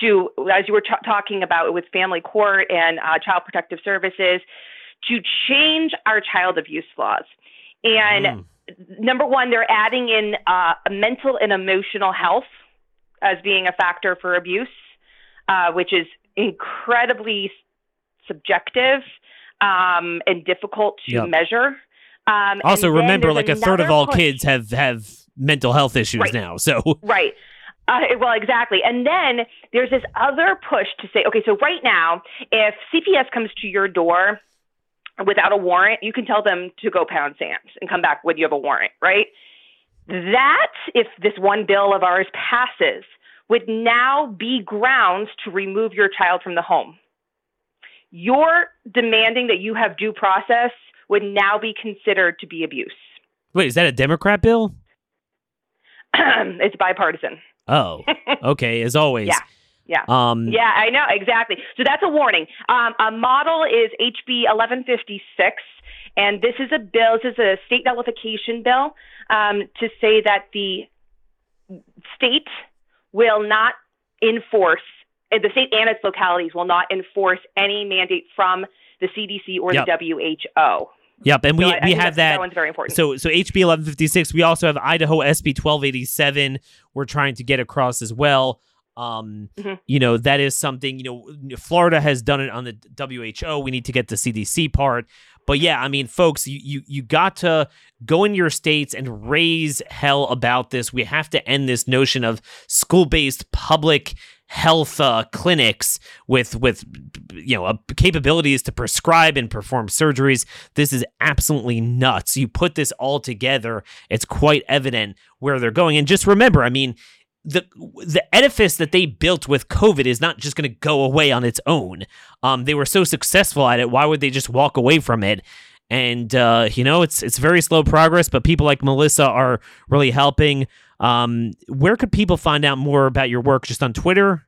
to, as you were t- talking about with family court and uh, child protective services, to change our child abuse laws. And Mm. number one, they're adding in uh, mental and emotional health as being a factor for abuse, uh, which is incredibly subjective um, and difficult to Yep. measure. Um, Also, remember, like a third of all push- kids have have mental health issues Right. now. So Right. Uh, well, exactly. And then there's this other push to say, okay, so right now, if CPS comes to your door without a warrant, you can tell them to go pound sand and come back when you have a warrant, right? That, if this one bill of ours passes, would now be grounds to remove your child from the home. Your demanding that you have due process would now be considered to be abuse. wait, is that a Democrat bill? *clears throat* it's bipartisan. Oh, okay. As always. *laughs* Yeah. Yeah. Um, Yeah, I know exactly. So that's a warning. Um, a model is HB 1156, and this is a bill. This is a state nullification bill um, to say that the state will not enforce. uh, The state and its localities will not enforce any mandate from the CDC or Yep. the WHO. Yep. And we So we have that, that. one's very important. So so HB 1156. We also have Idaho SB 1287. We're trying to get across as well. Um, Mhm. you know that is something. You know, Florida has done it on the WHO. We need to get the CDC part. But yeah, I mean, folks, you you you got to go in your states and raise hell about this. We have to end this notion of school-based public health uh, clinics with with you know uh, capabilities to prescribe and perform surgeries. This is absolutely nuts. You put this all together, it's quite evident where they're going. And just remember, I mean, the the edifice that they built with COVID is not just going to go away on its own. Um, they were so successful at it. Why would they just walk away from it? And uh, you know, it's it's very slow progress, but people like Melissa are really helping. Um, where could people find out more about your work? Just on Twitter?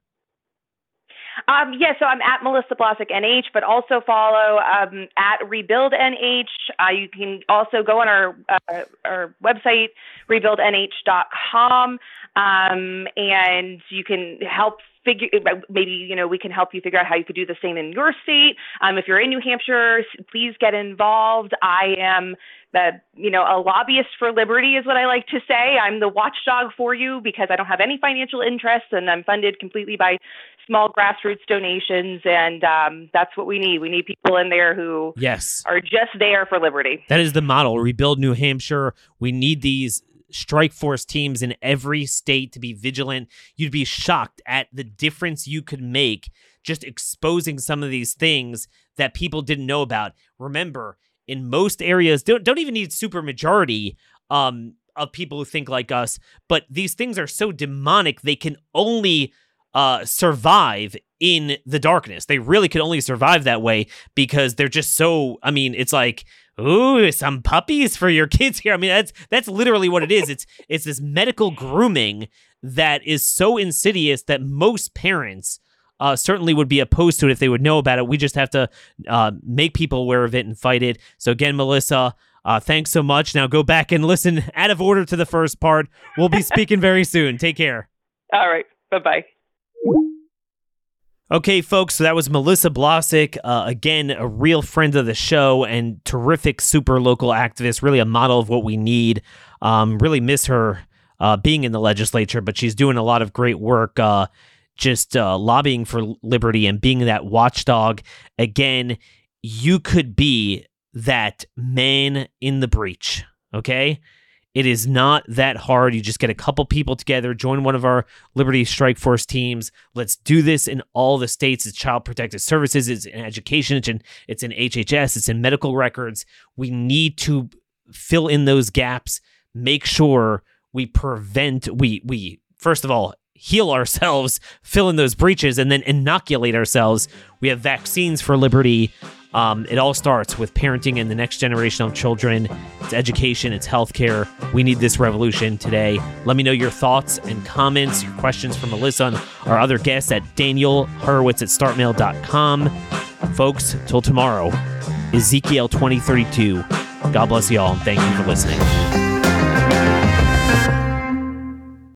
Um, yeah, so I'm at Melissa Blasek NH, but also follow um, at Rebuild NH. Uh, you can also go on our uh, our website, rebuildnh.com, um, and you can help figure maybe you know we can help you figure out how you could do the same in your state. Um, if you're in new hampshire please get involved. I am the you know a lobbyist for liberty is what i like to say. I'm the watchdog for you because i don't have any financial interests and i'm funded completely by small grassroots donations. And um, that's what we need. We need people in there who yes. are just there for liberty. That is the model. Rebuild new hampshire. We need these strike force teams in every state to be vigilant. You'd be shocked at the difference you could make just exposing some of these things that people didn't know about. Remember, in most areas, don't don't even need super majority um, of people who think like us, but these things are so demonic they can only uh, survive in the darkness. They really can only survive that way because they're just so. I mean, it's like ooh, some puppies for your kids here. I mean, that's that's literally what it is. It's *laughs* it's this medical grooming that is so insidious that most parents uh, certainly would be opposed to it if they would know about it. We just have to uh, make people aware of it and fight it. So again, Melissa. Uh, thanks so much. Now go back and listen out of order to the first part. We'll be *laughs* speaking very soon. Take care. All right. Bye bye. Okay, folks, so that was Melissa Blasek. Uh, again, a real friend of the show and terrific super local activist, really a model of what we need. Um, really miss her uh, being in the legislature, but she's doing a lot of great work uh, just uh, lobbying for liberty and being that watchdog. Again, you could be that man in the breach, okay? It is not that hard. You just get a couple people together, join one of our Liberty Strike Force teams. Let's do this in all the states. It's Child Protective Services, it's in education, it's in, it's in HHS, it's in medical records. We need to fill in those gaps, make sure we prevent, we, we, first of all, heal ourselves, fill in those breaches, and then inoculate ourselves. We have vaccines for liberty. Um, it all starts with parenting and the next generation of children. It's education, it's healthcare. We need this revolution today. Let me know your thoughts and comments, your questions for Melissa and our other guests at Daniel Horowitz at startmail.com. Folks, till tomorrow, Ezekiel 2032. God bless you all, and thank you for listening.